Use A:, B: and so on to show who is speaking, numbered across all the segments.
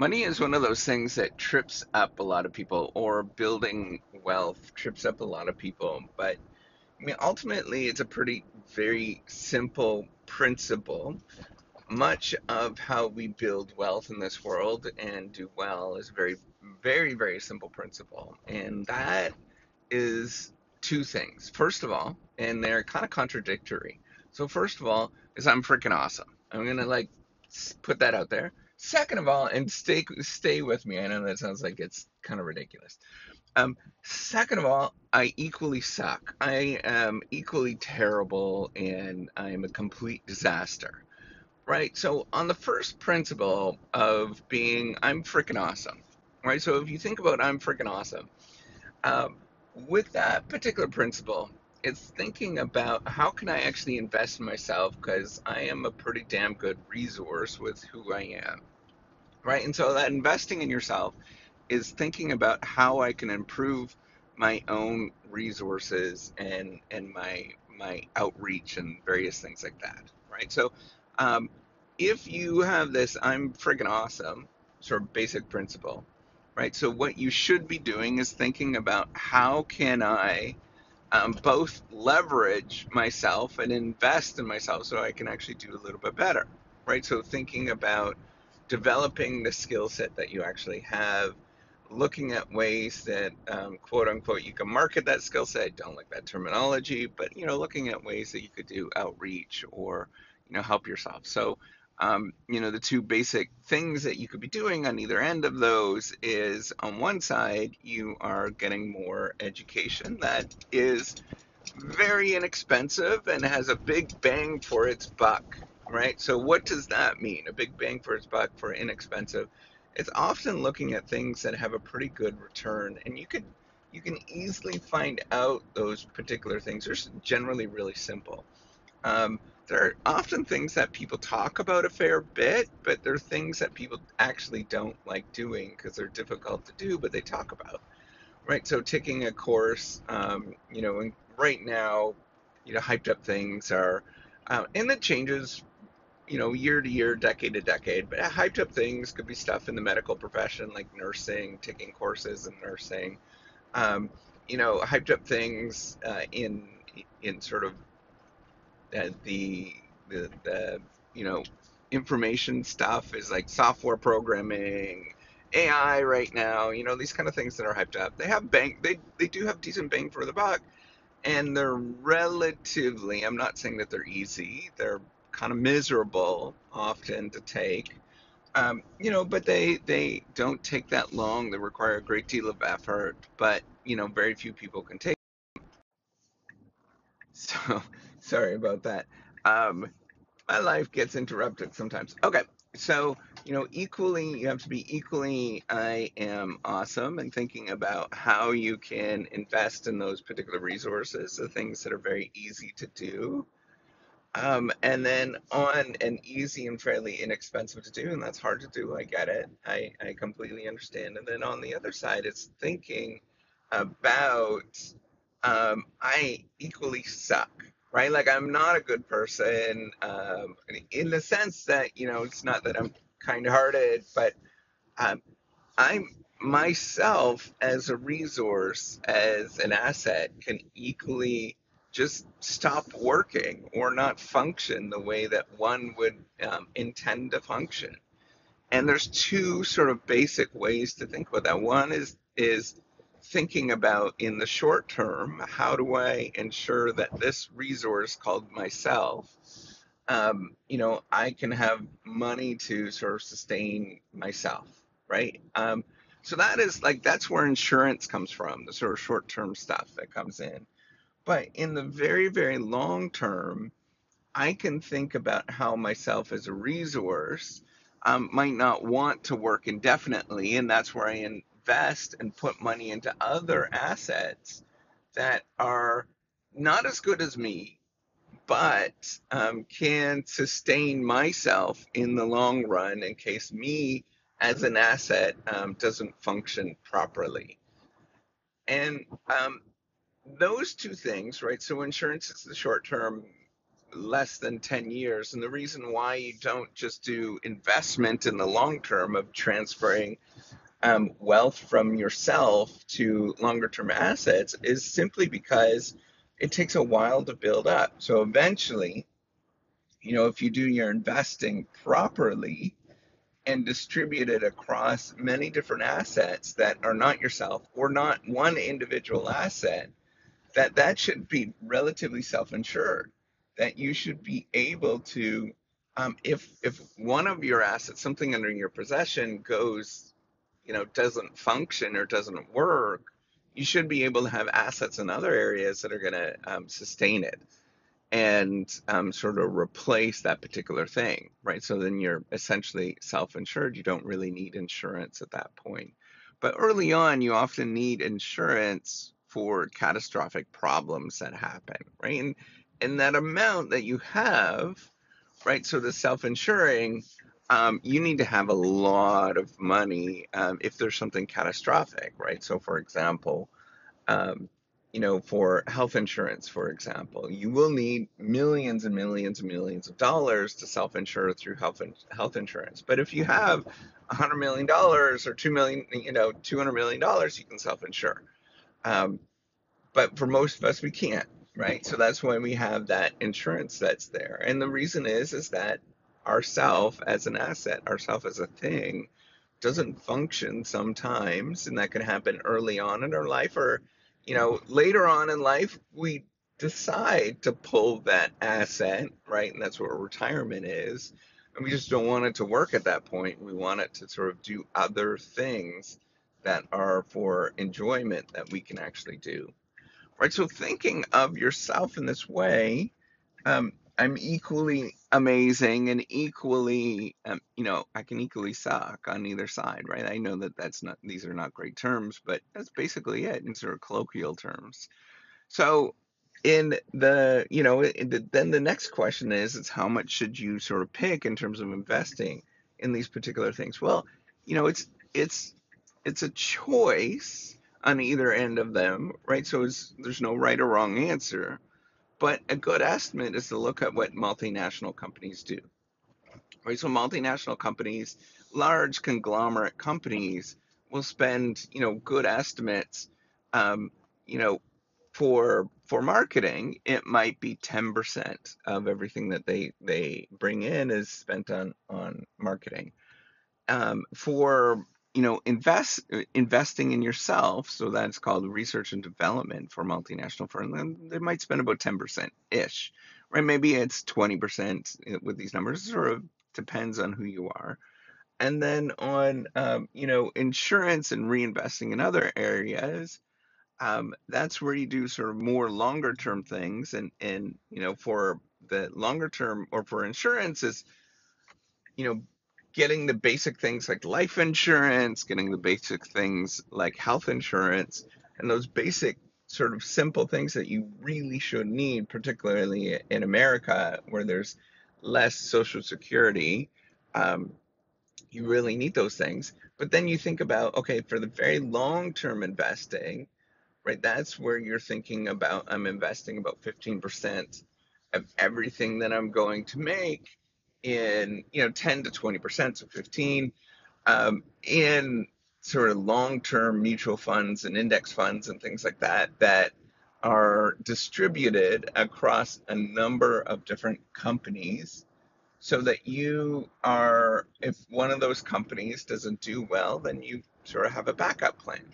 A: Money is one of those things that trips up a lot of people, or building wealth trips up a lot of people. But I mean, ultimately, it's a pretty very simple principle. Much of how we build wealth in this world and do well is very, very, very simple principle. And that is two things. First of all, and they're kind of contradictory. So, first of all, is I'm freaking awesome. I'm going to like put that out there. Second of all, and stay stay with me. I know that sounds like it's kind of ridiculous. Um, second of all, I equally suck. I am equally terrible, and I am a complete disaster. Right. So on the first principle of being, I'm freaking awesome. Right. So if you think about I'm freaking awesome, um, with that particular principle, it's thinking about how can I actually invest in myself because I am a pretty damn good resource with who I am. Right? And so that investing in yourself is thinking about how I can improve my own resources and and my my outreach and various things like that. Right? So um, if you have this I'm friggin' awesome sort of basic principle, right? So what you should be doing is thinking about how can I um, both leverage myself and invest in myself so I can actually do a little bit better, right? So thinking about developing the skill set that you actually have, looking at ways that um, quote unquote you can market that skill set. Don't like that terminology, but you know, looking at ways that you could do outreach or you know help yourself. So um, you know, the two basic things that you could be doing on either end of those is on one side, you are getting more education that is very inexpensive and has a big bang for its buck, right? So, what does that mean? A big bang for its buck for inexpensive? It's often looking at things that have a pretty good return, and you could you can easily find out those particular things. They're generally really simple. Um, there are often things that people talk about a fair bit, but they're things that people actually don't like doing because they're difficult to do, but they talk about. Right. So taking a course, um, you know, and right now, you know, hyped up things are, uh, and that changes, you know, year to year, decade to decade. But hyped up things could be stuff in the medical profession, like nursing, taking courses in nursing. Um, you know, hyped up things uh, in in sort of uh, the, the the you know information stuff is like software programming, AI right now. You know these kind of things that are hyped up. They have bang. They they do have decent bang for the buck, and they're relatively. I'm not saying that they're easy. They're kind of miserable often to take. Um, you know, but they they don't take that long. They require a great deal of effort, but you know, very few people can take. So Sorry about that. Um, my life gets interrupted sometimes. Okay, so you know, equally, you have to be equally. I am awesome, and thinking about how you can invest in those particular resources, the things that are very easy to do. Um, and then on an easy and fairly inexpensive to do, and that's hard to do. I get it. I, I completely understand. And then on the other side, it's thinking about um, I equally suck right? Like I'm not a good person um, in the sense that you know it's not that I'm kind-hearted, but um, I'm myself as a resource, as an asset, can equally just stop working or not function the way that one would um, intend to function. And there's two sort of basic ways to think about that. One is is thinking about in the short term how do I ensure that this resource called myself, um, you know, I can have money to sort of sustain myself, right? Um, so that is like that's where insurance comes from, the sort of short term stuff that comes in. But in the very, very long term, I can think about how myself as a resource um, might not want to work indefinitely, and that's where I invest and put money into other assets that are not as good as me, but um, can sustain myself in the long run in case me as an asset um, doesn't function properly. And um, those two things, right? So insurance is the short term less than 10 years. And the reason why you don't just do investment in the long term of transferring um, wealth from yourself to longer term assets is simply because it takes a while to build up. So eventually, you know, if you do your investing properly and distribute it across many different assets that are not yourself or not one individual asset, that that should be relatively self-insured. That you should be able to, um, if if one of your assets, something under your possession, goes, you know, doesn't function or doesn't work, you should be able to have assets in other areas that are going to um, sustain it and um, sort of replace that particular thing, right? So then you're essentially self insured. You don't really need insurance at that point. But early on, you often need insurance for catastrophic problems that happen, right? And, and that amount that you have, right? So the self insuring, um, you need to have a lot of money um, if there's something catastrophic, right? So, for example, um, you know, for health insurance, for example, you will need millions and millions and millions of dollars to self-insure through health in, health insurance. But if you have hundred million dollars or two million, you know, two hundred million dollars, you can self-insure. Um, but for most of us, we can't, right? So that's why we have that insurance that's there. And the reason is, is that ourself as an asset, ourself as a thing, doesn't function sometimes, and that can happen early on in our life or you know, later on in life, we decide to pull that asset, right? And that's what retirement is. And we just don't want it to work at that point. We want it to sort of do other things that are for enjoyment that we can actually do. Right? So thinking of yourself in this way, um, I'm equally amazing and equally, um, you know, I can equally suck on either side, right? I know that that's not, these are not great terms, but that's basically it in sort of colloquial terms. So, in the, you know, the, then the next question is, is how much should you sort of pick in terms of investing in these particular things? Well, you know, it's, it's, it's a choice on either end of them, right? So there's no right or wrong answer. But a good estimate is to look at what multinational companies do. Right? So multinational companies, large conglomerate companies will spend, you know, good estimates, um, you know, for for marketing, it might be 10% of everything that they they bring in is spent on on marketing. Um, for you know, invest investing in yourself. So that's called research and development for multinational firms. And they might spend about 10% ish, right? Maybe it's 20% with these numbers. It sort of depends on who you are. And then on, um, you know, insurance and reinvesting in other areas, um, that's where you do sort of more longer term things. And, and, you know, for the longer term or for insurance is, you know, getting the basic things like life insurance, getting the basic things like health insurance, and those basic sort of simple things that you really should need, particularly in America where there's less social security. Um, you really need those things. But then you think about, okay, for the very long term investing, right, that's where you're thinking about I'm investing about 15% of everything that I'm going to make in you know 10 to 20 percent, so 15 um, in sort of long-term mutual funds and index funds and things like that that are distributed across a number of different companies so that you are if one of those companies doesn't do well then you sort of have a backup plan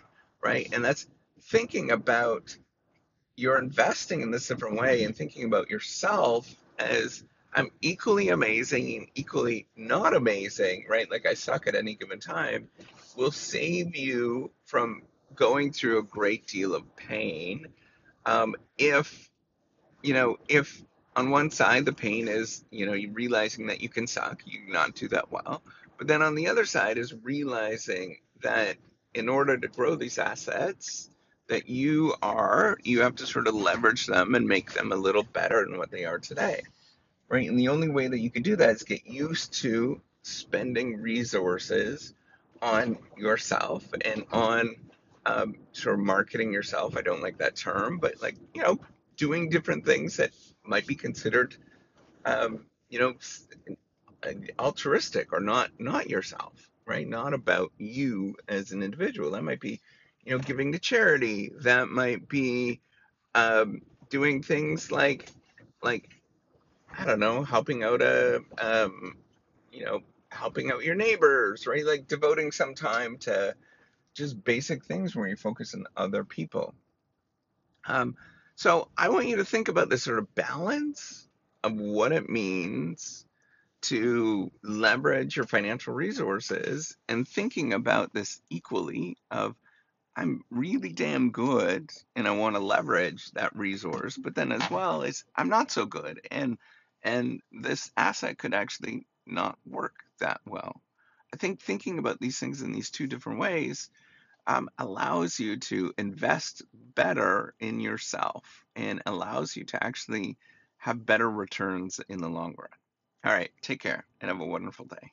A: right? And that's thinking about you're investing in this different way and thinking about yourself as I'm equally amazing and equally not amazing, right? Like I suck at any given time, will save you from going through a great deal of pain. Um, if, you know, if on one side the pain is, you know, you realizing that you can suck, you not do that well. But then on the other side is realizing that in order to grow these assets, that you are, you have to sort of leverage them and make them a little better than what they are today right? And the only way that you can do that is get used to spending resources on yourself and on um, sort of marketing yourself. I don't like that term, but like, you know, doing different things that might be considered um, you know, altruistic or not not yourself, right? Not about you as an individual. That might be, you know, giving to charity. That might be um, doing things like like I don't know, helping out a um, you know, helping out your neighbors, right? Like devoting some time to just basic things where you focus on other people. Um, so I want you to think about this sort of balance of what it means to leverage your financial resources and thinking about this equally of I'm really damn good and I want to leverage that resource, but then as well as I'm not so good and and this asset could actually not work that well. I think thinking about these things in these two different ways um, allows you to invest better in yourself and allows you to actually have better returns in the long run. All right, take care and have a wonderful day.